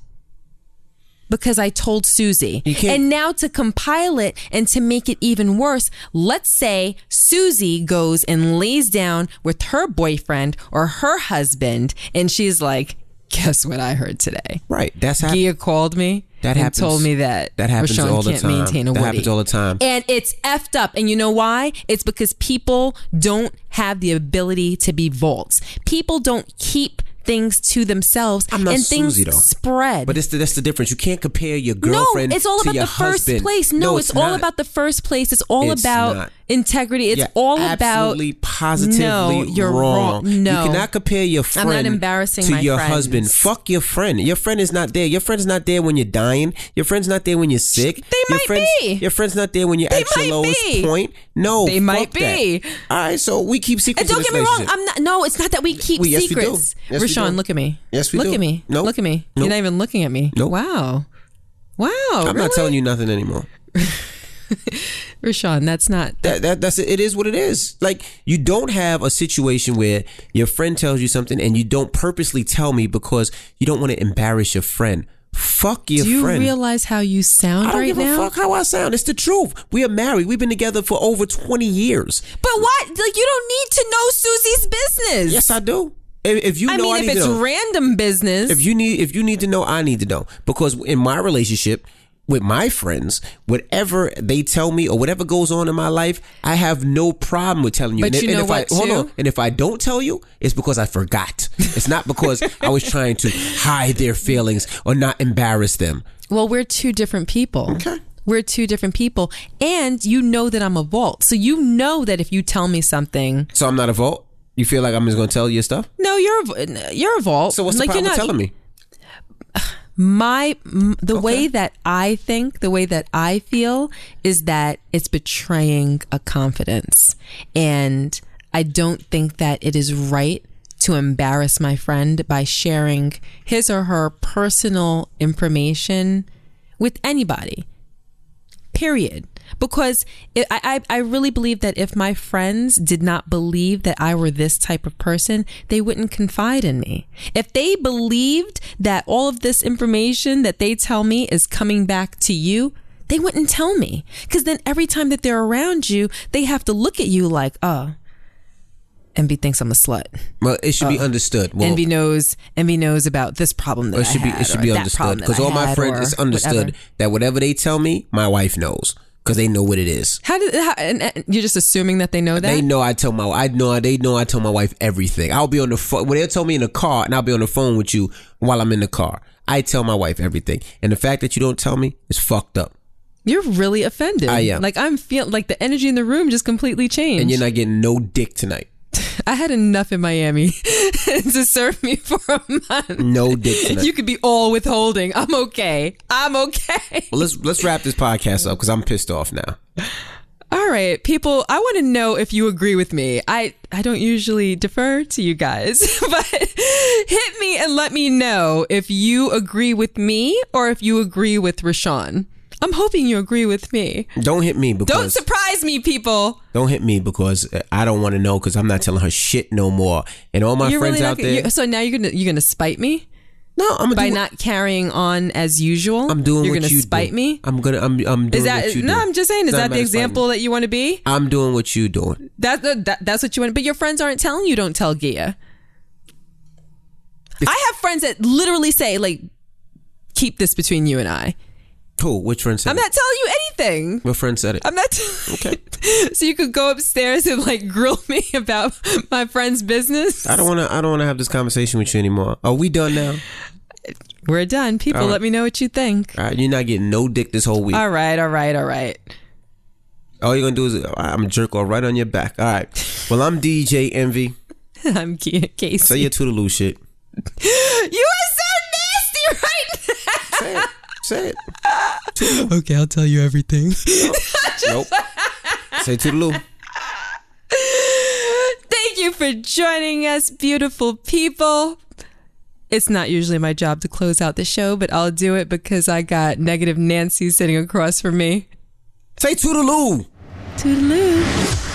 because I told Susie. And now to compile it and to make it even worse, let's say Susie goes and lays down with her boyfriend or her husband and she's like, guess what I heard today? Right. That's how Gia called me That and happens- told me that that happens Raashaun all the can't time. maintain a That Woody. happens all the time. And it's effed up. And you know why? It's because people don't have the ability to be vaults. People don't keep things to themselves I'm not and things Susie, though. spread. But it's the, that's the difference. You can't compare your girlfriend. no, it's all about the first husband. place. No, it's, all about the first place. It's all It's about not. integrity. It's You're all about absolutely positively No, you're wrong. wrong. No. you cannot compare your I'm not friend embarrassing to your friends. husband. Fuck your friend. Your friend is not there. Your friend's not there when you're dying. Your friend's not there when you're sick. They your might friend's, be. Your friend's not there when you're They at your lowest be. point. No, They might that. be. All right, so we keep And secrets. don't get me wrong. I'm not. No, it's not that we keep We- yes, we do. secrets. Yes, Raashaun, look at me. Yes, we look do. at me. Nope. Look at me. You're not even looking at me. Nope. Wow. Wow. I'm not telling you nothing anymore. Rashawn, that's not. that, that that's it. it is what it is like you don't have a situation where your friend tells you something and you don't purposely tell me because you don't want to embarrass your friend fuck your Do you friend realize how you sound I don't right give now? a fuck how I sound. It's the truth. We are married. We've been together for over 20 years. But what? Like you don't need to know Susie's business. Yes, I do. If, if you I know, mean, I if it's random business, if you need, if you need to know, I need to know because in my relationship with my friends, whatever they tell me or whatever goes on in my life, I have no problem with telling you. But and, you and know if what, I, hold on, and if I don't tell you, it's because I forgot. It's not because I was trying to hide their feelings or not embarrass them. well, we're two different people. Okay. We're two different people, and you know that I'm a vault, so you know that if you tell me something, So I'm not a vault. You feel like I'm just going to tell you stuff. no, you're a, you're a vault. So what's the like problem you're not, telling me? my the way that I think, the way that I feel is that it's betraying a confidence. And I don't think that it is right to embarrass my friend by sharing his or her personal information with anybody. Period. Because it, I, I really believe that if my friends did not believe that I were this type of person, they wouldn't confide in me. If they believed that all of this information that they tell me is coming back to you, they wouldn't tell me. Because then every time that they're around you, they have to look at you like, oh, Envy thinks I'm a slut. Well, it should be uh, understood. Well, Envy knows. Envy knows about this problem that it should I be it should be understood because all my friends it's understood whatever. that whatever they tell me, my wife knows because they know what it is. How did how, and, and you're just assuming that they know that? They know I tell my I know they know I tell my wife everything. I'll be on the phone when they'll tell me in the car, and I'll be on the phone with you while I'm in the car. I tell my wife everything, and the fact that you don't tell me is fucked up. You're really offended. I am. Like I'm feel like the energy in the room just completely changed. And you're not getting no dick tonight. I had enough in Miami to serve me for a month. No dick. You could be all withholding. I'm okay. I'm okay. well, let's let's wrap this podcast up because I'm pissed off now. All right, people, I want to know if you agree with me. I I don't usually defer to you guys, but hit me and let me know if you agree with me or if you agree with Raashaun. I'm hoping you agree with me. Don't hit me Don't because surprise me, people. don't hit me because I don't want to know because I'm not telling her shit no more. And all my You're friends really out gonna- there, you- so now you're gonna you're gonna spite me no, I'm by not carrying on as usual. I'm doing You're gonna you spite do. me. I'm gonna I'm I'm doing Is that no? do. I'm just saying. Is that the example that you want to be? I'm doing what you're doing. That, that that's what you want. But your friends aren't telling you. Don't tell Gia. I have friends that literally say like, "Keep this between you and I." Who? Which friend said it? I'm it? not telling you anything. What friend said it? I'm not. Okay. so you could go upstairs and like grill me about my friend's business. I don't want to. I don't want to have this conversation with you anymore. Are we done now? We're done. People, All right. let me know what you think. All right, you're not getting no dick this whole week. All right, all right, all right. All you're gonna do is I'm a jerk off right on your back. All right. Well, I'm DJ Envy. I'm Casey. Say your toodaloo shit. you are so nasty right. Say it. now. okay, I'll tell you everything. Nope. Say toodaloo. Thank you for joining us, beautiful people. It's not usually my job to close out the show, but I'll do it because I got negative Nancy sitting across from me. Say toodaloo. Toodaloo.